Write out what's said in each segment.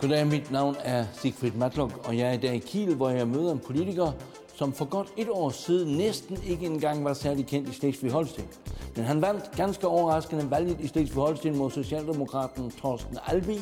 Goddag, mit navn er Sigfrid Matlock, og jeg er i dag i Kiel, hvor jeg møder en politiker, som for godt et år siden næsten ikke engang var særlig kendt i Slesvig-Holsten. Men han vandt ganske overraskende valget i Slesvig-Holsten mod Socialdemokraten Thorsten Albig,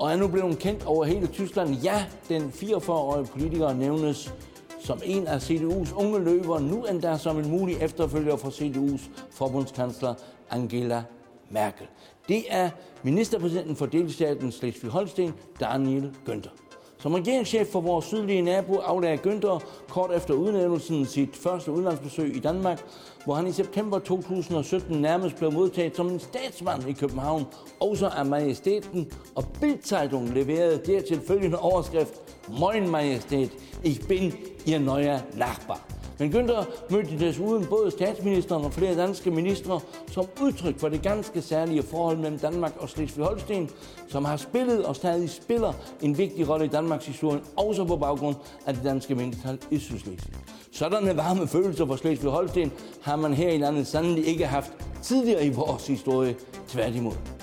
og er nu blevet kendt over hele Tyskland. Ja, den 44-årige politiker nævnes som en af CDU's unge løver, nu endda som en mulig efterfølger for CDU's forbundskansler Angela Merkel. Det er ministerpræsidenten for delstaten Slesvig-Holsten, Daniel Günther. Som regeringschef for vores sydlige nabo aflagde Günther kort efter udnævnelsen sit første udenlandsbesøg i Danmark, hvor han i september 2017 nærmest blev modtaget som en statsmand i København, også af majestæten, og Bildzeitung leverede dertil følgende overskrift Moin Majestät, ich bin Ihr neuer Nachbar. Men Günther mødte desuden både statsministeren og flere danske ministre som udtryk for det ganske særlige forhold mellem Danmark og Slesvig-Holsten, som har spillet og stadig spiller en vigtig rolle i Danmarks historie, også på baggrund af det danske mindretal i Sydslesvig. Sådanne varme følelser for Slesvig-Holsten har man her i landet sandelig ikke haft tidligere i vores historie, tværtimod.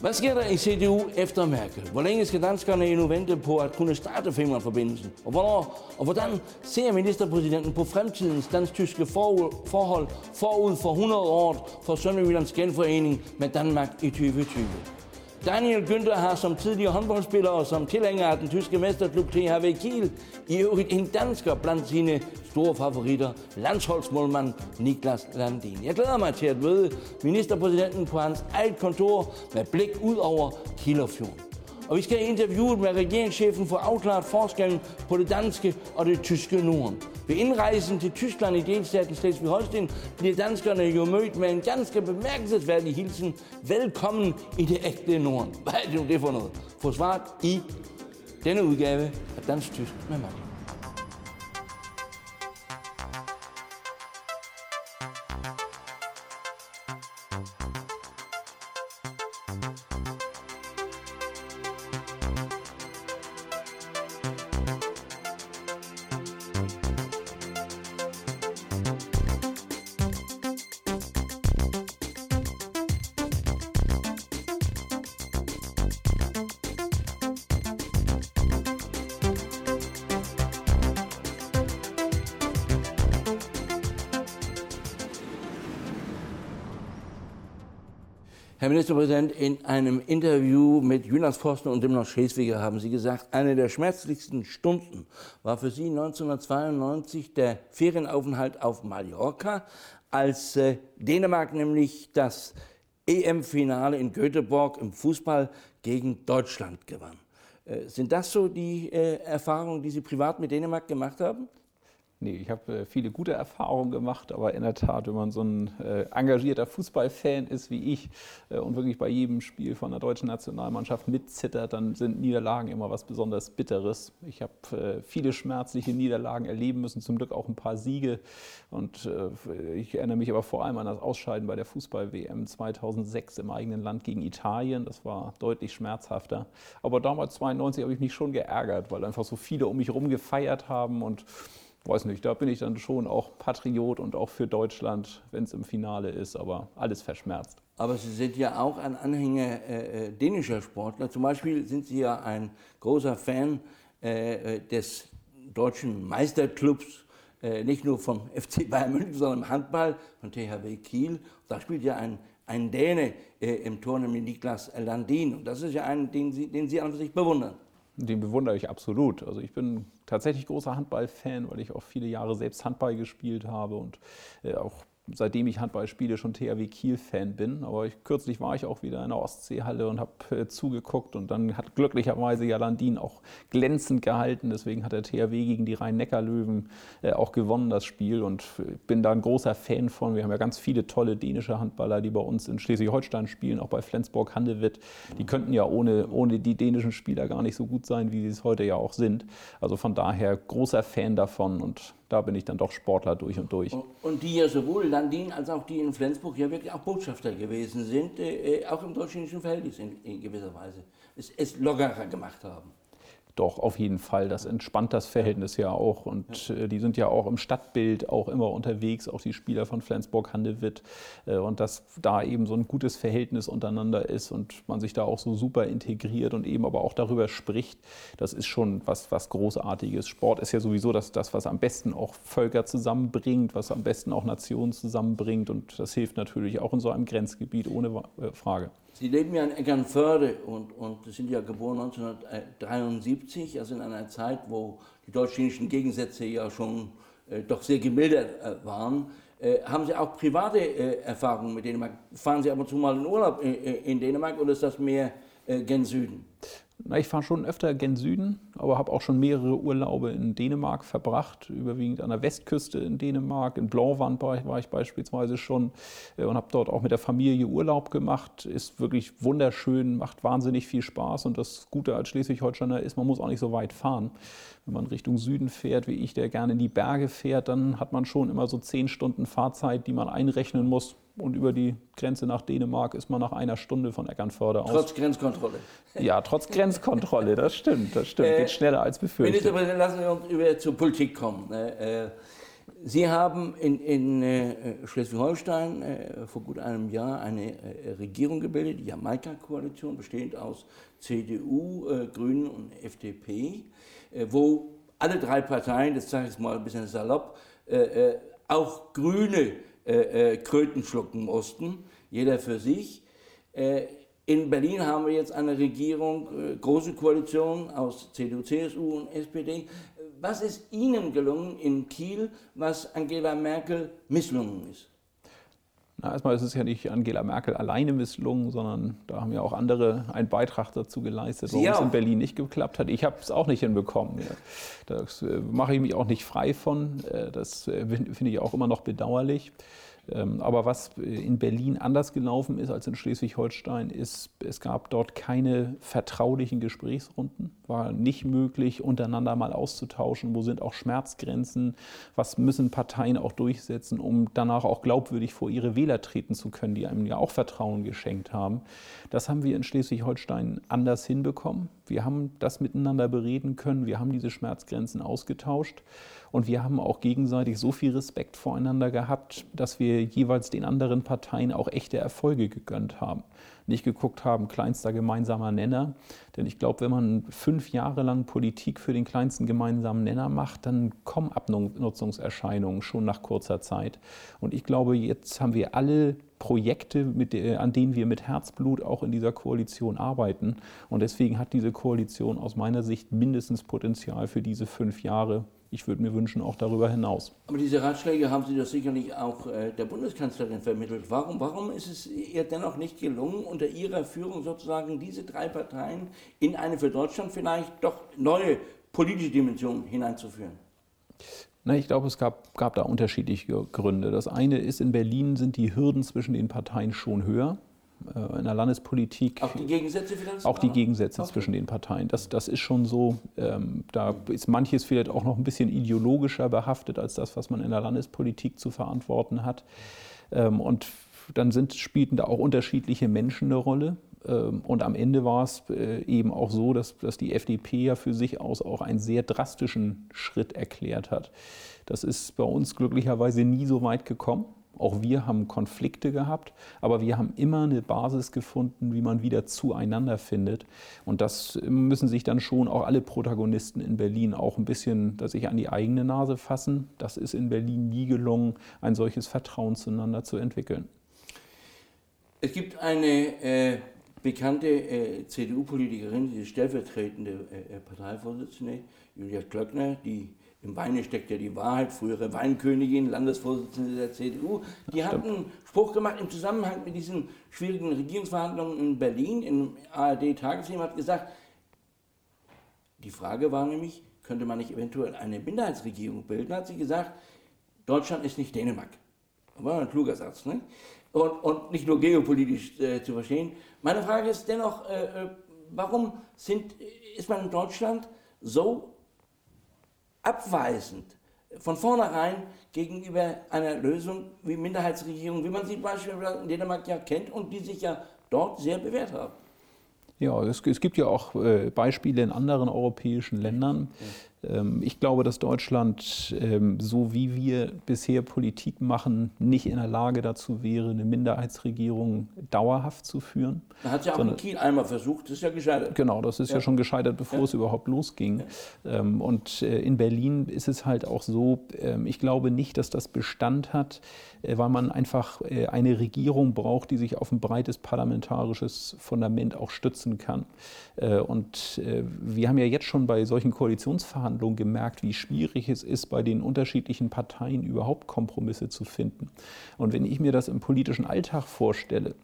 Hvad sker der i CDU efter Merkel? Hvor længe skal danskerne endnu vente på at kunne starte Femernforbindelsen? Og hvornår og hvordan ser ministerpræsidenten på fremtidens dansk-tyske forhold forud for 100 år for Sønderjyllands genforening med Danmark i 2020? Daniel Günther har som tidligere håndboldspiller og som tilhænger af den tyske mesterklub THW Kiel i øvrigt en dansker blandt sine store favoritter, landsholdsmålmand Niklas Landin. Jeg glæder mig til at møde ministerpræsidenten på hans eget kontor med blik ud over Killerfjorden. Og vi skal interviewe med regeringschefen for afklaret forskellen på det danske og det tyske Norden. Ved indrejsen til Tyskland i delstaten Slesvig-Holsten bliver danskerne jo mødt med en ganske bemærkelsesværdig hilsen. Velkommen i det ægte Norden. Hvad er det nu det for noget? Få svaret i denne udgave af Dansk Tysk med mig. Herr Ministerpräsident, in einem Interview mit Jüngersposten und dem Schleswiger haben Sie gesagt, eine der schmerzlichsten Stunden war für Sie 1992 der Ferienaufenthalt auf Mallorca, als äh, Dänemark nämlich das EM-Finale in Göteborg im Fußball gegen Deutschland gewann. Äh, sind das so die äh, Erfahrungen, die Sie privat mit Dänemark gemacht haben? Nee, ich habe äh, viele gute Erfahrungen gemacht, aber in der Tat, wenn man so ein äh, engagierter Fußballfan ist wie ich äh, und wirklich bei jedem Spiel von der deutschen Nationalmannschaft mitzittert, dann sind Niederlagen immer was besonders Bitteres. Ich habe äh, viele schmerzliche Niederlagen erleben müssen, zum Glück auch ein paar Siege. Und äh, ich erinnere mich aber vor allem an das Ausscheiden bei der Fußball-WM 2006 im eigenen Land gegen Italien. Das war deutlich schmerzhafter. Aber damals 92 habe ich mich schon geärgert, weil einfach so viele um mich herum gefeiert haben und weiß nicht, da bin ich dann schon auch Patriot und auch für Deutschland, wenn es im Finale ist, aber alles verschmerzt. Aber Sie sind ja auch ein Anhänger äh, äh, dänischer Sportler. Zum Beispiel sind Sie ja ein großer Fan äh, äh des deutschen Meisterclubs, äh, nicht nur vom FC Bayern München, sondern im Handball von THW Kiel. Da spielt ja ein, ein Däne äh, im Tor, nämlich Niklas Landin. Und das ist ja ein, den Sie, den Sie an sich bewundern. Den bewundere ich absolut. Also ich bin tatsächlich großer Handballfan, weil ich auch viele Jahre selbst Handball gespielt habe und äh, auch seitdem ich Handball spiele, schon THW Kiel-Fan bin. Aber ich, kürzlich war ich auch wieder in der Ostseehalle und habe äh, zugeguckt. Und dann hat glücklicherweise ja Landin auch glänzend gehalten. Deswegen hat der THW gegen die Rhein-Neckar-Löwen äh, auch gewonnen, das Spiel. Und äh, bin da ein großer Fan von. Wir haben ja ganz viele tolle dänische Handballer, die bei uns in Schleswig-Holstein spielen, auch bei Flensburg-Handewitt. Die könnten ja ohne, ohne die dänischen Spieler gar nicht so gut sein, wie sie es heute ja auch sind. Also von daher großer Fan davon und da bin ich dann doch Sportler durch und durch. Und die ja sowohl Landin als auch die in Flensburg ja wirklich auch Botschafter gewesen sind, äh, äh auch im deutsch-chinesischen Verhältnis in, in, gewisser Weise, es, es lockerer gemacht haben. Doch, auf jeden Fall. Das entspannt das Verhältnis ja auch. Und äh, die sind ja auch im Stadtbild auch immer unterwegs, auch die Spieler von Flensburg-Handewitt. Äh, und dass da eben so ein gutes Verhältnis untereinander ist und man sich da auch so super integriert und eben aber auch darüber spricht, das ist schon was, was Großartiges. Sport ist ja sowieso das, das, was am besten auch Völker zusammenbringt, was am besten auch Nationen zusammenbringt. Und das hilft natürlich auch in so einem Grenzgebiet, ohne äh, Frage. Sie leben ja in Eckernförde und, und sind ja geboren 1973, also in einer Zeit, wo die deutsch-chinesischen Gegensätze ja schon äh, doch sehr gemildert äh, waren. Äh, haben Sie auch private äh, Erfahrungen mit Dänemark? Fahren Sie ab und zu mal in Urlaub in, äh, in Dänemark oder ist das mehr äh, gen Süden? Na, ich fahre schon öfter gen Süden, aber habe auch schon mehrere Urlaube in Dänemark verbracht, überwiegend an der Westküste in Dänemark. In Blauwand war ich, beispielsweise schon äh, und habe dort auch mit der Familie Urlaub gemacht. Ist wirklich wunderschön, macht wahnsinnig viel Spaß und das Gute als Schleswig-Holsteiner ist, man muss auch nicht so weit fahren. Wenn man Richtung Süden fährt, wie ich, der gerne in die Berge fährt, dann hat man schon immer so zehn Stunden Fahrzeit, die man einrechnen muss und über die Grenze nach Dänemark ist man nach einer Stunde von Eckernförde aus. Trotz Grenzkontrolle. Ja, trotz Grenzkontrolle, das stimmt, das stimmt. Äh, Geht schneller als befürchtet. Ministerpräsident, lassen Sie uns über zur Politik kommen. Äh, äh, Sie haben in, in Schleswig-Holstein vor gut einem Jahr eine Regierung gebildet, die Jamaika-Koalition, bestehend aus CDU, Grünen und FDP, wo alle drei Parteien, das sage ich jetzt mal ein bisschen salopp, auch Grüne äh, äh, Kröten schlucken mussten, jeder für sich. Äh, in Berlin haben wir jetzt eine Regierung, äh, große Koalition aus CDU, CSU und SPD. Was ist Ihnen gelungen in Kiel, was Angela Merkel misslungen ist? Na, erstmal ist es ja nicht Angela Merkel alleine misslungen, sondern da haben ja auch andere einen Beitrag dazu geleistet, warum es in Berlin nicht geklappt hat. Ich habe es auch nicht hinbekommen. Das äh, mache ich mich auch nicht frei von. Äh, das äh, finde ich auch immer noch bedauerlich. Ähm, aber was in Berlin anders gelaufen ist als in Schleswig-Holstein, ist, es gab dort keine vertraulichen Gesprächsrunden, war nicht möglich, untereinander mal auszutauschen, wo sind auch Schmerzgrenzen, was müssen Parteien auch durchsetzen, um danach auch glaubwürdig vor ihre Wähler treten zu können, die einem ja auch Vertrauen geschenkt haben. Das haben wir in Schleswig-Holstein anders hinbekommen. Wir haben das miteinander bereden können, wir haben diese Schmerzgrenzen ausgetauscht. Und wir haben auch gegenseitig so viel Respekt voreinander gehabt, dass wir jeweils den anderen Parteien auch echte Erfolge gegönnt haben. Nicht geguckt haben, kleinster gemeinsamer Nenner. Denn ich glaube, wenn man fünf Jahre lang Politik für den kleinsten gemeinsamen Nenner macht, dann kommen Abnutzungserscheinungen schon nach kurzer Zeit. Und ich glaube, jetzt haben wir alle Projekte, mit, an denen wir mit Herzblut auch in dieser Koalition arbeiten. Und deswegen hat diese Koalition aus meiner Sicht mindestens Potenzial für diese fünf Jahre ich würde mir wünschen, auch darüber hinaus. Aber diese Ratschläge haben Sie doch sicherlich auch äh, der Bundeskanzlerin vermittelt. Warum, warum ist es ihr dennoch nicht gelungen, unter ihrer Führung sozusagen diese drei Parteien in eine für Deutschland vielleicht doch neue politische Dimension hineinzuführen? Na, ich glaube, es gab, gab da unterschiedliche Gründe. Das eine ist, in Berlin sind die Hürden zwischen den Parteien schon höher. Äh, in der Landespolitik. Auch die Gegensätze vielleicht? Auch die Gegensätze okay. zwischen den Parteien. Das, das ist schon so. Ähm, da ist manches vielleicht auch noch ein bisschen ideologischer behaftet als das, was man in der Landespolitik zu verantworten hat. Ähm, und dann sind, spielten da auch unterschiedliche Menschen eine Rolle. Ähm, und am Ende war es äh, eben auch so, dass, dass die FDP ja für sich aus auch einen sehr drastischen Schritt erklärt hat. Das ist bei uns glücklicherweise nie so weit gekommen. Auch wir haben Konflikte gehabt, aber wir haben immer eine Basis gefunden, wie man wieder zueinander findet. Und das müssen sich dann schon auch alle Protagonisten in Berlin auch ein bisschen, dass sich an die eigene Nase fassen. Das ist in Berlin nie gelungen, ein solches Vertrauen zueinander zu entwickeln. Es gibt eine äh, bekannte äh, CDU-Politikerin, die stellvertretende äh, Parteivorsitzende, Julia Klöckner, die im Weine steckt ja die Wahrheit, frühere Weinkönigin, Landesvorsitzende der CDU. Die hat einen Spruch gemacht im Zusammenhang mit diesen schwierigen Regierungsverhandlungen in Berlin, im ARD-Tagesthemen, hat gesagt, die Frage war nämlich, könnte man nicht eventuell eine Minderheitsregierung bilden, hat sie gesagt, Deutschland ist nicht Dänemark. War ein kluger Satz, ne? Und, und nicht nur geopolitisch äh, zu verstehen. Meine Frage ist dennoch, äh, äh warum sind, ist man in Deutschland so abweisend von vornherein gegenüber einer Lösung wie Minderheitsregierung, wie man sie beispielsweise in Dänemark ja kennt und die sich ja dort sehr bewährt haben. Ja, es, es gibt ja auch äh, Beispiele in anderen europäischen Ländern. Ähm, ich glaube, dass Deutschland, ähm, so wie wir bisher Politik machen, nicht in der Lage dazu wäre, eine Minderheitsregierung dauerhaft zu führen. Man hat es ja auch in Kiel einmal versucht, das ist ja gescheitert. Genau, das ist ja, ja schon gescheitert, bevor ja. es überhaupt losging. Ja. Ähm, und äh, in Berlin ist es halt auch so, ich glaube nicht, dass das Bestand hat, äh, weil man einfach äh, eine Regierung braucht, die sich auf ein breites parlamentarisches Fundament auch stützen kann. Und wir haben ja jetzt schon bei solchen Koalitionsverhandlungen Verhandlungen gemerkt, wie schwierig es ist, bei den unterschiedlichen Parteien überhaupt Kompromisse zu finden. Und wenn ich mir das im politischen Alltag vorstelle,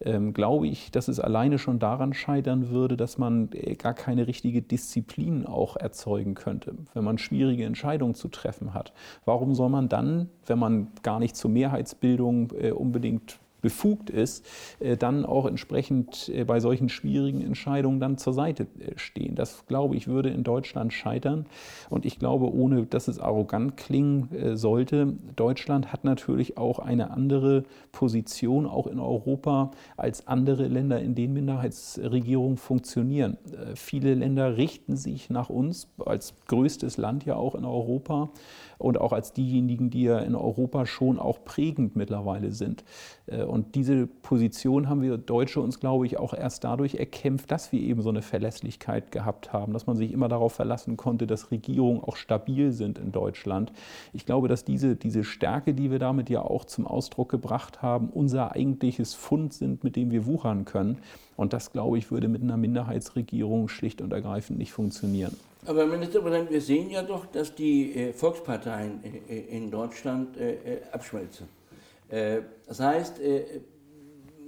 ähm, glaube ich, dass es alleine schon daran scheitern würde, dass man äh, gar keine richtige Disziplin auch erzeugen könnte, wenn man schwierige Entscheidungen zu treffen hat. Warum soll man dann, wenn man gar nicht zur Mehrheitsbildung äh, unbedingt befugt ist, äh, dann auch entsprechend äh, bei solchen schwierigen Entscheidungen dann zur Seite äh, stehen. Das, glaube ich, würde in Deutschland scheitern. Und ich glaube, ohne dass es arrogant klingen sollte, Deutschland hat natürlich auch eine andere Position, auch in Europa, als andere Länder, in denen Minderheitsregierungen funktionieren. Viele Länder richten sich nach uns als größtes Land ja auch in Europa und auch als diejenigen, die ja in Europa schon auch prägend mittlerweile sind. Äh, und diese Position haben wir Deutsche uns, glaube ich, auch erst dadurch erkämpft, dass wir eben so eine Verlässlichkeit gehabt haben, dass man sich immer darauf verlassen konnte, dass Regierungen auch stabil sind in Deutschland. Ich glaube, dass diese, diese Stärke, die wir damit ja auch zum Ausdruck gebracht haben, unser eigentliches Fund sind, mit dem wir wuchern können. Und das, glaube ich, würde mit einer Minderheitsregierung schlicht und ergreifend nicht funktionieren. Aber Ministerpräsident, wir sehen ja doch, dass die äh, Volksparteien äh, in Deutschland äh, abschmelzen. Das heißt,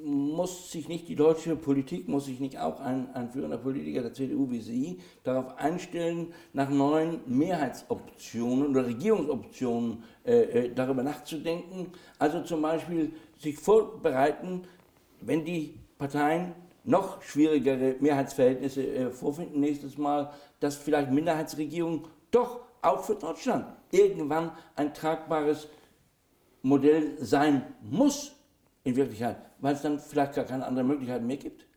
muss sich nicht die deutsche Politik, muss sich nicht auch ein, ein führender Politiker der CDU wie Sie darauf einstellen, nach neuen Mehrheitsoptionen oder Regierungsoptionen äh, darüber nachzudenken. Also zum Beispiel sich vorbereiten, wenn die Parteien noch schwierigere Mehrheitsverhältnisse äh, vorfinden nächstes Mal, dass vielleicht Minderheitsregierung doch auch für Deutschland irgendwann ein tragbares Modell sein muss in Wirklichkeit, weil es dann vielleicht gar keine andere Möglichkeit mehr gibt.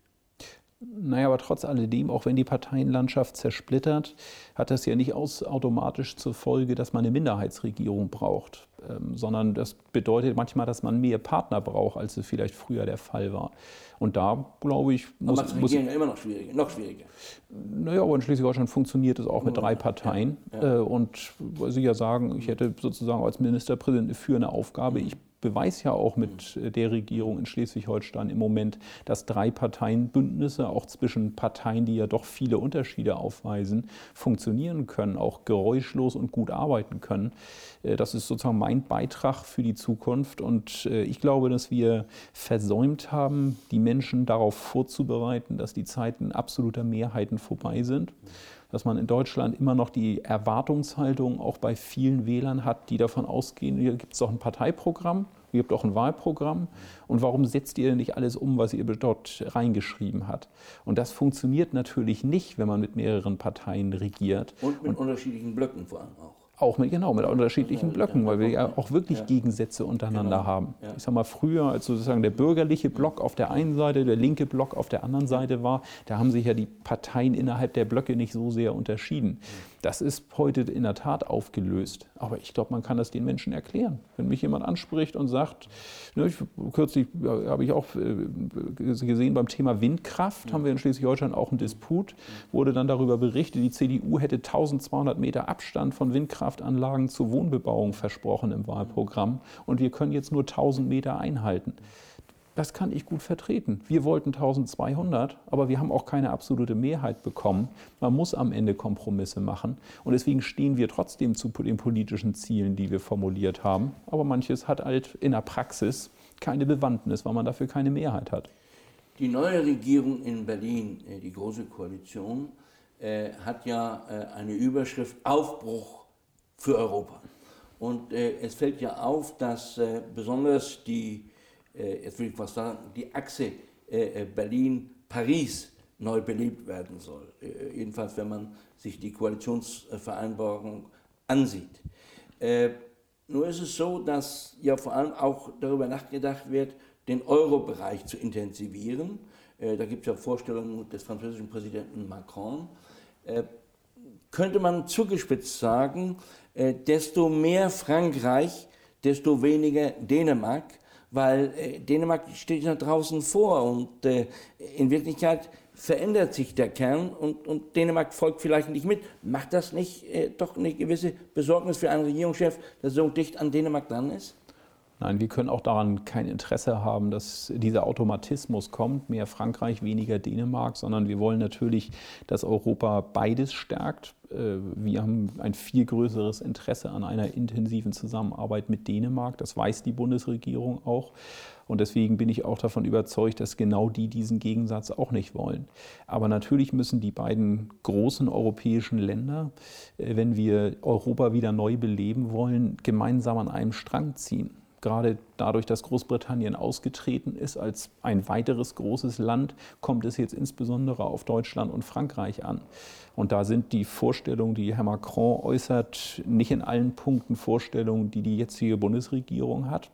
Naja, aber trotz alledem, auch wenn die Parteienlandschaft zersplittert, hat das ja nicht aus, automatisch zur Folge, dass man eine Minderheitsregierung braucht, ähm, sondern das bedeutet manchmal, dass man mehr Partner braucht, als es vielleicht früher der Fall war. Und da, glaube ich, muss... Aber muss ja immer noch schwieriger, noch schwieriger. Naja, aber in Schleswig-Holstein funktioniert es auch mit drei Parteien. Ja, ja. Äh, und Sie ja sagen, ich hätte sozusagen als Ministerpräsident eine führende Aufgabe. Ich beweist ja auch mit äh, der Regierung in Schleswig-Holstein im Moment, dass drei Parteienbündnisse, auch zwischen Parteien, die ja doch viele Unterschiede aufweisen, funktionieren können, auch geräuschlos und gut arbeiten können. Äh, das ist sozusagen mein Beitrag für die Zukunft. Und äh, ich glaube, dass wir versäumt haben, die Menschen darauf vorzubereiten, dass die Zeiten absoluter Mehrheiten vorbei sind dass man in Deutschland immer noch die Erwartungshaltung auch bei vielen Wählern hat, die davon ausgehen, hier gibt es doch ein Parteiprogramm, ihr habt auch ein Wahlprogramm und warum setzt ihr nicht alles um, was ihr dort reingeschrieben habt? Und das funktioniert natürlich nicht, wenn man mit mehreren Parteien regiert. Und mit und unterschiedlichen Blöcken vor allem auch. Auch mit, genau, mit unterschiedlichen Blöcken, weil wir ja auch wirklich. Gegensätze untereinander genau. haben. Ich sag mal, früher, als sozusagen der bürgerliche Block auf der einen Seite, der linke Block auf der anderen Seite war, da haben sich ja die Parteien innerhalb der Blöcke nicht so sehr unterschieden. Das ist heute in der Tat aufgelöst. Aber ich glaube, man kann das den Menschen erklären. Wenn mich jemand anspricht und sagt, ne, ich, kürzlich habe ich auch äh, gesehen beim Thema Windkraft, ja. haben wir in Schleswig-Holstein auch einen Disput, wurde dann darüber berichtet, die CDU hätte 1200 Meter Abstand von Windkraftanlagen zur Wohnbebauung versprochen im Wahlprogramm und wir können jetzt nur 1000 Meter einhalten das kann ich gut vertreten. Wir wollten 1200, aber wir haben auch keine absolute Mehrheit bekommen. Man muss am Ende Kompromisse machen. Und deswegen stehen wir trotzdem zu den politischen Zielen, die wir formuliert haben. Aber manches hat halt in der Praxis keine Bewandtnis, weil man dafür keine Mehrheit hat. Die neue Regierung in Berlin, äh, die Große Koalition, äh, hat ja äh, eine Überschrift Aufbruch für Europa. Und es fällt ja auf, dass besonders die jetzt will ich was sagen, die Achse äh, äh, Berlin-Paris neu belebt werden soll. jedenfalls, wenn man sich die Koalitionsvereinbarung ansieht. nur ist es so, dass ja vor allem auch darüber nachgedacht wird, den Euro-Bereich zu intensivieren. Äh, da gibt es ja Vorstellungen des französischen Präsidenten Macron. Äh, könnte man zugespitzt sagen, äh, desto mehr Frankreich, desto weniger Dänemark, weil äh, Dänemark steht ja draußen vor und äh, in Wirklichkeit verändert sich der Kern und, und, Dänemark folgt vielleicht nicht mit. Macht das nicht äh, doch eine gewisse Besorgnis für einen Regierungschef, der so dicht an Dänemark dran ist? Nein, wir können auch daran kein Interesse haben, dass dieser Automatismus kommt, mehr Frankreich, weniger Dänemark, sondern wir wollen natürlich, dass Europa beides stärkt. Äh, wir haben ein viel größeres Interesse an einer intensiven Zusammenarbeit mit Dänemark. Das weiß die Bundesregierung auch. Und deswegen bin ich auch davon überzeugt, dass genau die diesen Gegensatz auch nicht wollen. Aber natürlich müssen die beiden großen europäischen Länder, äh, wenn wir Europa wieder neu beleben wollen, gemeinsam an einem Strang ziehen gerade dadurch, dass Großbritannien ausgetreten ist als ein weiteres großes Land, kommt es jetzt insbesondere auf Deutschland und Frankreich an. Und da sind die Vorstellungen, die Herr Macron äußert, nicht in allen Punkten Vorstellungen, die die jetzige Bundesregierung hat.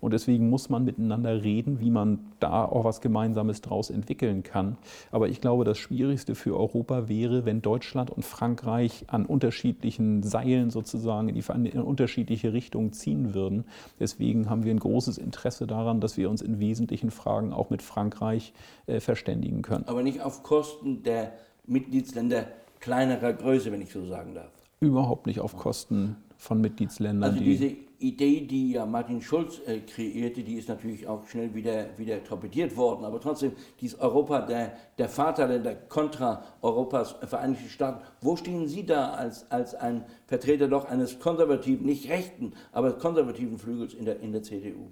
Und deswegen muss man miteinander reden, wie man da auch was Gemeinsames daraus entwickeln kann. Aber ich glaube, das Schwierigste für Europa wäre, wenn Deutschland und Frankreich an unterschiedlichen Seilen sozusagen in, die, in unterschiedliche Richtungen ziehen würden. Deswegen haben wir ein großes Interesse daran, dass wir uns in wesentlichen Fragen auch mit Frankreich äh, verständigen können. Aber nicht auf Kosten der Mitgliedsländer kleinerer Größe, wenn ich so sagen darf. Überhaupt nicht auf Kosten von Mitgliedsländern. Also diese Idee, die ja Martin Schulz äh, kreierte, die ist natürlich auch schnell wieder, wieder torpediert worden. Aber trotzdem, dieses Europa, der, der Vaterländer kontra Europas Vereinigte Staaten, wo stehen Sie da als, als ein Vertreter doch eines konservativen, nicht rechten, aber konservativen Flügels in der, in der CDU?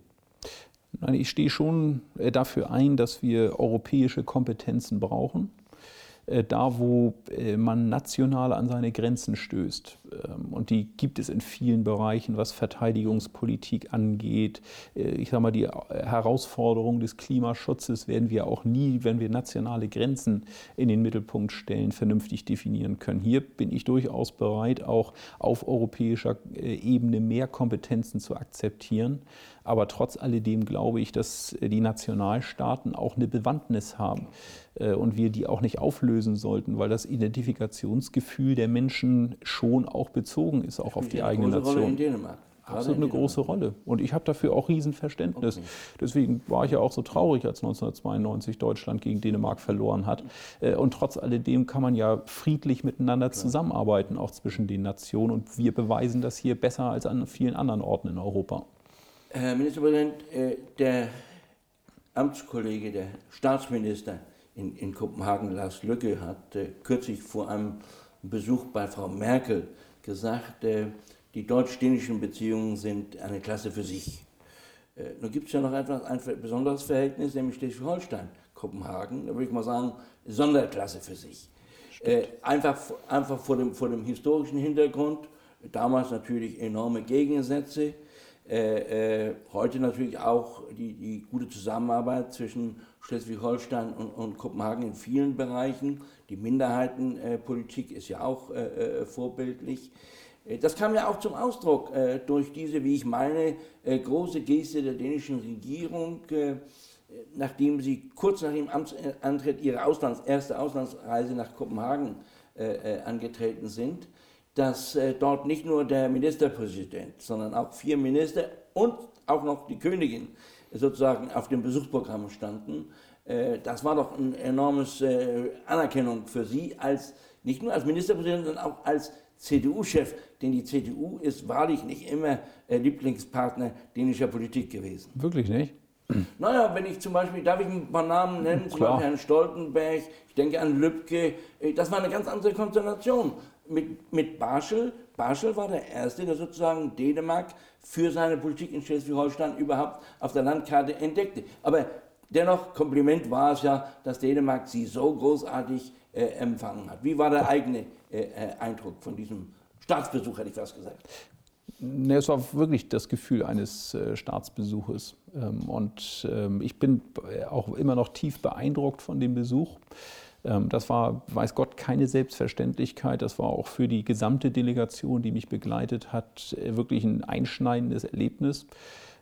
Nein, ich stehe schon äh, dafür ein, dass wir europäische Kompetenzen brauchen. Äh, da, wo äh, man national an seine Grenzen stößt. Ähm, und die gibt es in vielen Bereichen, was Verteidigungspolitik angeht. Äh, ich sage mal, die Herausforderung des Klimaschutzes werden wir auch nie, wenn wir nationale Grenzen in den Mittelpunkt stellen, vernünftig definieren können. Hier bin ich durchaus bereit, auch auf europäischer Ebene mehr Kompetenzen zu akzeptieren. Aber trotz alledem glaube ich, dass die Nationalstaaten auch eine Bewandtnis haben äh, und wir die auch nicht auflösen sollten, weil das Identifikationsgefühl der Menschen schon auch bezogen ist, auch auf die eigene Nation. Rolle in Dänemark. Absolut eine große Rolle. Und ich habe dafür auch Riesenverständnis. Okay. Deswegen war ich ja auch so traurig, als 1992 Deutschland gegen Dänemark verloren hat. Äh, und trotz alledem kann man ja friedlich miteinander zusammenarbeiten, auch zwischen den Nationen. Und wir beweisen das hier besser als an vielen anderen Orten in Europa. Herr Ministerpräsident, äh, der Amtskollege, der Staatsminister in, in Kopenhagen, Lars Lücke, hat äh, kürzlich vor einem Besuch bei Frau Merkel gesagt, äh, die deutsch-dänischen Beziehungen sind eine Klasse für sich. Nun gibt es ja noch etwas, ein besonderes Verhältnis, nämlich Schleswig-Holstein, Kopenhagen, da würde ich mal sagen, Sonderklasse für sich. einfach, einfach vor, dem, vor dem historischen Hintergrund, damals natürlich enorme Gegensätze, äh, äh, heute natürlich auch die, die, gute Zusammenarbeit zwischen Schleswig-Holstein und, und, Kopenhagen in vielen Bereichen. Die Minderheitenpolitik ist ja auch äh, äh vorbildlich. Äh, das kam ja auch zum Ausdruck äh, durch diese, wie ich meine, große Geste der dänischen Regierung, nachdem sie kurz nach dem Amtsantritt ihre Auslands-, erste Auslandsreise nach Kopenhagen angetreten sind dass äh, dort nicht nur der Ministerpräsident, sondern auch vier Minister und auch noch die Königin sozusagen auf dem Besuchsprogramm standen. Äh, das war doch eine enorme äh, Anerkennung für Sie als nicht nur als Ministerpräsident, sondern auch als CDU-Chef, denn die CDU ist wahrlich nicht immer äh, Lieblingspartner dänischer Politik gewesen. Wirklich nicht? Naja, wenn ich zum Beispiel, darf ich ein paar Namen nennen, zum Beispiel Herrn Stoltenberg, ich denke an Lübcke, das war eine ganz andere Konstellation mit, mit Barschel. Barschel war der Erste, der sozusagen Dänemark für seine Politik in Schleswig-Holstein überhaupt auf der Landkarte entdeckte. Aber dennoch, Kompliment war es ja, dass Dänemark sie so großartig äh, empfangen hat. Wie war der eigene äh, äh Eindruck von diesem Staatsbesuch, hätte ich fast gesagt? Ne, es war wirklich das Gefühl eines äh, Staatsbesuches. Ähm, und ähm, ich bin äh, auch immer noch tief beeindruckt von dem Besuch. Ähm, das war, weiß Gott, keine Selbstverständlichkeit. Das war auch für die gesamte Delegation, die mich begleitet hat, äh, wirklich ein einschneidendes Erlebnis.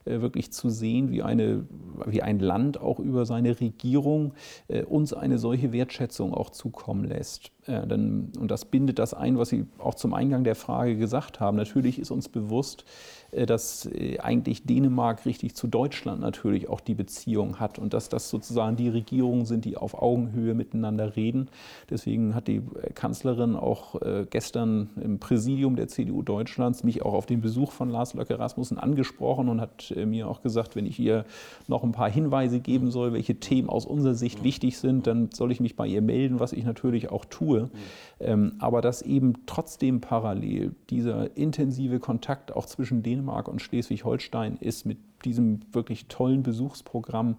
äh, wirklich zu sehen, wie, eine, wie ein Land auch über seine Regierung äh, uns eine solche Wertschätzung auch zukommen lässt. Äh, denn, und das bindet das ein, was Sie auch zum Eingang der Frage gesagt haben. Natürlich ist uns bewusst, äh, dass äh, eigentlich Dänemark richtig zu Deutschland natürlich auch die Beziehung hat und dass das sozusagen die Regierungen sind, die auf Augenhöhe miteinander reden. Deswegen hat die Kanzlerin auch gestern im Präsidium der CDU Deutschlands mich auch auf den Besuch von Lars Löcke Rasmussen angesprochen und hat mir auch gesagt, wenn ich ihr noch ein paar Hinweise geben soll, welche Themen aus unserer Sicht wichtig sind, dann soll ich mich bei ihr melden, was ich natürlich auch tue. Mhm. aber dass eben trotzdem parallel dieser intensive Kontakt auch zwischen Dänemark und Schleswig-Holstein ist mit diesem wirklich tollen Besuchsprogramm,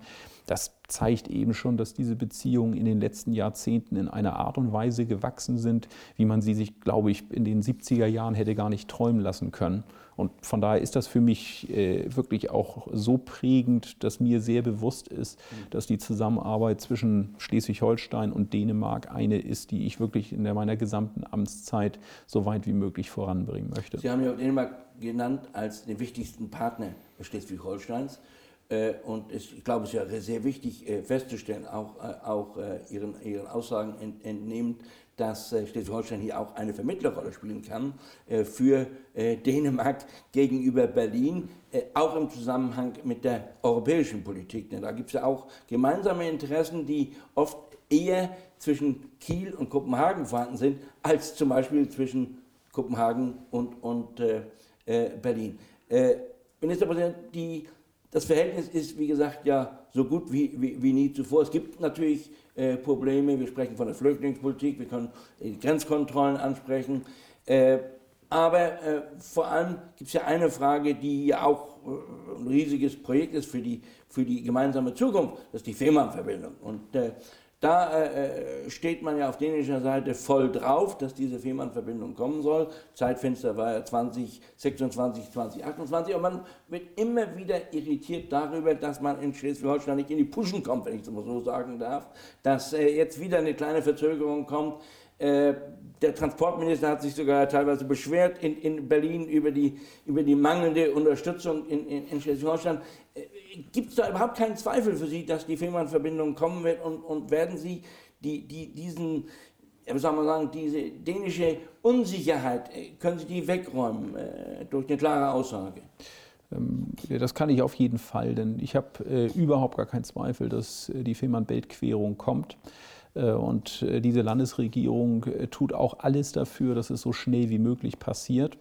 das zeigt eben schon, dass diese Beziehungen in den letzten Jahrzehnten in einer Art und Weise gewachsen sind, wie man sie sich, glaube ich, in den 70er Jahren hätte gar nicht träumen lassen können. Und von daher ist das für mich äh, wirklich auch so prägend, dass mir sehr bewusst ist, mhm. dass die Zusammenarbeit zwischen Schleswig-Holstein und Dänemark eine ist, die ich wirklich in meiner gesamten Amtszeit so weit wie möglich voranbringen möchte. Sie haben ja Dänemark genannt als den wichtigsten Partner Schleswig-Holsteins. Äh, und ich glaube, es ist ja sehr wichtig äh, festzustellen, auch, auch Ihren, Ihren Aussagen entnehmend, dass äh, Schleswig-Holstein hier auch eine Vermittlerrolle spielen kann äh, für äh, Dänemark gegenüber Berlin, auch im Zusammenhang mit der europäischen Politik. Denn da gibt es ja auch gemeinsame Interessen, die oft eher zwischen Kiel und Kopenhagen vorhanden sind, als zum Beispiel zwischen Kopenhagen und, und äh, Berlin. Äh, Ministerpräsident, die, das Verhältnis ist, wie gesagt, ja so gut wie, wie, wie nie zuvor. Es gibt natürlich äh, Probleme. Wir sprechen von der Flüchtlingspolitik, wir können die Grenzkontrollen ansprechen. Äh, aber äh, vor allem gibt es ja eine Frage, die ja auch äh, ein riesiges Projekt ist für die, für die gemeinsame Zukunft, das ist die Fehmarnverbindung. Und äh, da äh, steht man ja auf dänischer Seite voll drauf, dass diese Fehmarnverbindung kommen soll. Zeitfenster war ja 2026, 2028. Und man wird immer wieder irritiert darüber, dass man in Schleswig-Holstein nicht in die Puschen kommt, wenn ich das mal so sagen darf. Dass äh, jetzt wieder eine kleine Verzögerung kommt. Äh, der Transportminister hat sich sogar teilweise beschwert in, in Berlin über die, über die mangelnde Unterstützung in, in, in Schleswig-Holstein. Gibt es da überhaupt keinen Zweifel für Sie, dass die Fehmarnverbindung kommen wird und, und werden Sie die, die, diesen, wie soll man sagen, diese dänische Unsicherheit, äh, können Sie die wegräumen äh, durch eine klare Aussage? Ähm, das kann ich auf jeden Fall, denn ich habe äh, überhaupt gar keinen Zweifel, dass äh, die Fehmarn-Belt-Querung kommt. Äh, und äh, diese Landesregierung tut auch alles dafür, dass es so schnell wie möglich passiert.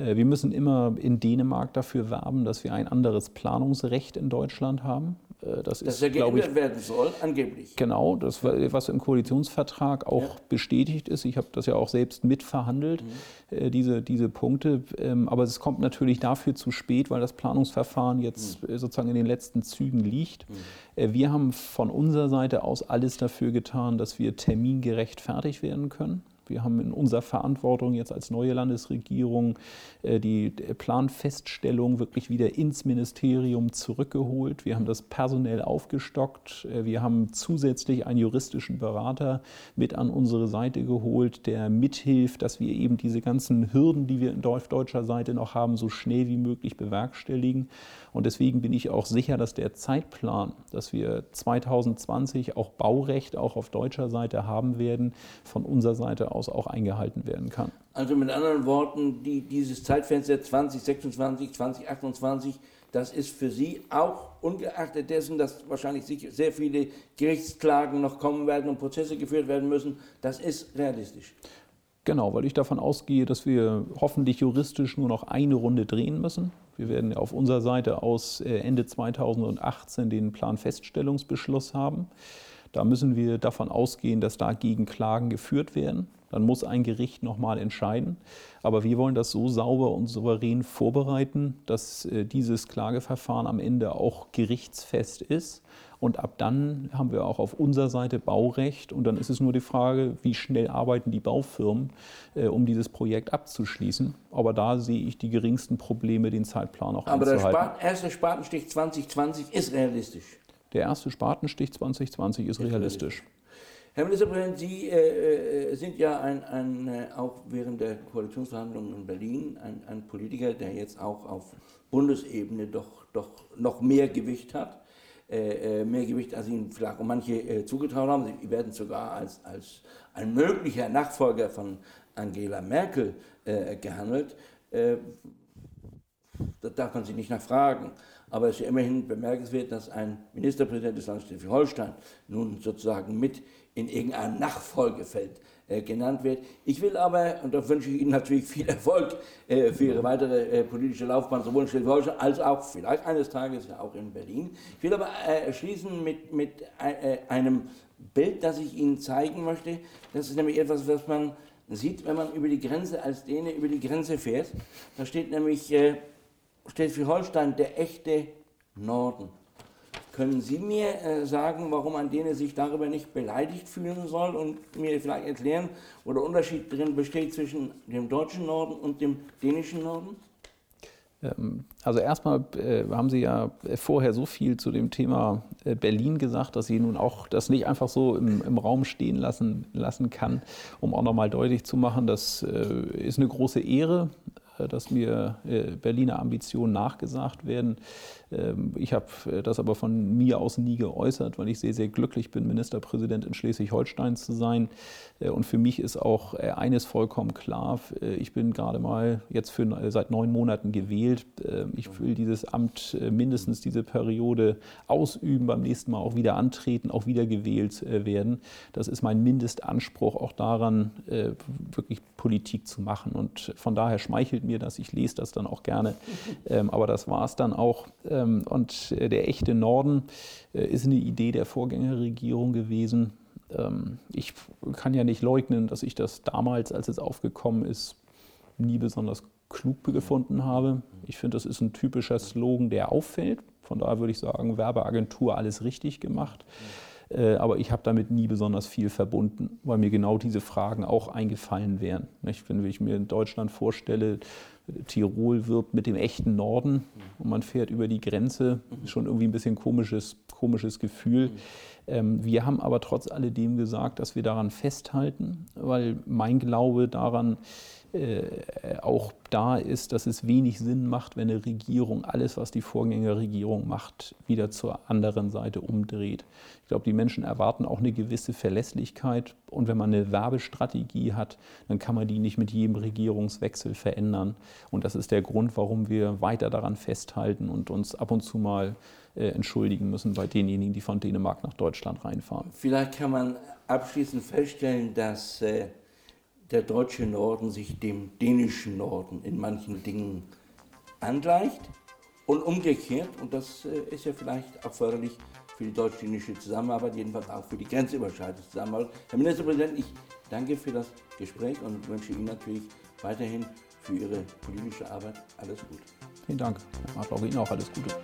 Wir müssen immer in Dänemark dafür werben, dass wir ein anderes Planungsrecht in Deutschland haben. Das, das ist, ja geändert ich, werden soll, angeblich. Genau, das, was im Koalitionsvertrag auch ja. bestätigt ist. Ich habe das ja auch selbst mitverhandelt, mhm. diese, diese Punkte. Ähm, aber es kommt natürlich dafür zu spät, weil das Planungsverfahren jetzt mhm. sozusagen in den letzten Zügen liegt. Mhm. Wir haben von unserer Seite aus alles dafür getan, dass wir termingerecht fertig werden können. Wir haben in unserer Verantwortung jetzt als neue Landesregierung äh, die Planfeststellung wirklich wieder ins Ministerium zurückgeholt. Wir haben das personell aufgestockt. Äh, wir haben zusätzlich einen juristischen Berater mit an unsere Seite geholt, der mithilft, dass wir eben diese ganzen Hürden, die wir auf deutscher Seite noch haben, so schnell wie möglich bewerkstelligen. Und deswegen bin ich auch sicher, dass der Zeitplan, dass wir 2020 auch Baurecht auch auf deutscher Seite haben werden, von unserer Seite aus auch eingehalten werden kann. Also mit anderen Worten, die, dieses Zeitfenster 2026, 2028, das ist für Sie auch ungeachtet dessen, dass wahrscheinlich sehr viele Gerichtsklagen noch kommen werden und Prozesse geführt werden müssen, das ist realistisch. Genau, weil ich davon ausgehe, dass wir hoffentlich juristisch nur noch eine Runde drehen müssen. Wir werden auf unserer Seite aus äh, Ende 2018 den Planfeststellungsbeschluss haben. Da müssen wir davon ausgehen, dass dagegen Klagen geführt werden. Dann muss ein Gericht nochmal entscheiden. Aber wir wollen das so sauber und souverän vorbereiten, dass äh, dieses Klageverfahren am Ende auch gerichtsfest ist. Und ab dann haben wir auch auf unserer Seite Baurecht. Und dann ist es nur die Frage, wie schnell arbeiten die Baufirmen, äh, um dieses Projekt abzuschließen. Aber da sehe ich die geringsten Probleme, den Zeitplan auch Aber einzuhalten. Aber der erste Spatenstich 2020 ist realistisch. Der erste Spatenstich 2020 ist, ist realistisch. realistisch. Herr Ministerpräsident, Sie äh, äh, sind ja ein, ein, äh, auch während der Koalitionsverhandlungen in Berlin ein, ein, Politiker, der jetzt auch auf Bundesebene doch, doch noch mehr Gewicht hat. Äh, äh mehr Gewicht, als Ihnen vielleicht auch manche äh, zugetraut haben. Sie werden sogar als, als ein möglicher Nachfolger von Angela Merkel gehandelt. da darf man Sie nicht nachfragen. Aber es ist ja immerhin bemerkenswert, dass ein Ministerpräsident des Landes Schleswig-Holstein nun sozusagen mit in irgendein Nachfolgefeld äh, genannt wird. Ich will aber, und da wünsche ich Ihnen natürlich viel Erfolg äh, für Ihre weitere äh, politische Laufbahn, sowohl in Schleswig-Holstein als auch vielleicht eines Tages ja auch in Berlin. Ich will aber äh, schließen mit, mit äh, einem Bild, das ich Ihnen zeigen möchte. Das ist nämlich etwas, was man sieht, wenn man über die Grenze als Däne über die Grenze fährt. Da steht nämlich äh, Schleswig-Holstein der echte Norden. Können Sie mir äh, sagen, warum ein Däne sich darüber nicht beleidigt fühlen soll und mir vielleicht erklären, wo der Unterschied drin besteht zwischen dem deutschen Norden und dem dänischen Norden? Ähm, also erstmal äh, haben Sie ja vorher so viel zu dem Thema äh, Berlin gesagt, dass Sie nun auch das nicht einfach so im, im Raum stehen lassen, lassen kann, um auch nochmal deutlich zu machen, das äh, ist eine große Ehre, äh, dass mir äh, Berliner Ambitionen nachgesagt werden. Ähm, ich habe äh, das aber von mir aus nie geäußert, weil ich sehr, sehr glücklich bin, Ministerpräsident in Schleswig-Holstein zu sein. Und für mich ist auch eines vollkommen klar. Ich bin gerade mal jetzt für, seit neun Monaten gewählt. Ähm, ich will dieses Amt mindestens diese Periode ausüben, beim nächsten Mal auch wieder antreten, auch wieder gewählt werden. Das ist mein Mindestanspruch auch daran, wirklich Politik zu machen. Und von daher schmeichelt mir das. Ich lese das dann auch gerne. Ähm, aber das war es dann auch. Ähm, und äh, der echte Norden äh, ist eine Idee der Vorgängerregierung gewesen. Ähm, ich kann ja nicht leugnen, dass ich das damals, als es aufgekommen ist, nie besonders klug gefunden habe. Ich finde, das ist ein typischer Slogan, der auffällt. Von daher würde ich sagen, Werbeagentur alles richtig gemacht. Äh, aber ich habe damit nie besonders viel verbunden, weil mir genau diese Fragen auch eingefallen wären. Wenn ich mir in Deutschland vorstelle, Tirol wird mit dem echten Norden und man fährt über die Grenze, schon irgendwie ein bisschen komisches, komisches Gefühl. Ähm, wir haben aber trotz alledem gesagt, dass wir daran festhalten, weil mein Glaube daran äh, auch da ist, dass es wenig Sinn macht, wenn eine Regierung alles, was die Vorgängerregierung macht, wieder zur anderen Seite umdreht. Ich glaube, die Menschen erwarten auch eine gewisse Verlässlichkeit. Und wenn man eine Werbestrategie hat, dann kann man die nicht mit jedem Regierungswechsel verändern. Und das ist der Grund, warum wir weiter daran festhalten und uns ab und zu mal äh, entschuldigen müssen bei denjenigen, die von Dänemark nach Deutschland reinfahren. Vielleicht kann man abschließend feststellen, dass äh, der deutsche Norden sich dem dänischen Norden in manchen Dingen angleicht und umgekehrt. Und das äh, ist ja vielleicht auch förderlich für die deutsch-dänische Zusammenarbeit, jedenfalls auch für die grenzüberschreitende Zusammenarbeit. Herr Ministerpräsident, ich danke für das Gespräch und wünsche Ihnen natürlich weiterhin für Ihre politische Arbeit alles Gute. Vielen Dank. Herr Martlock, Ihnen auch alles Gute.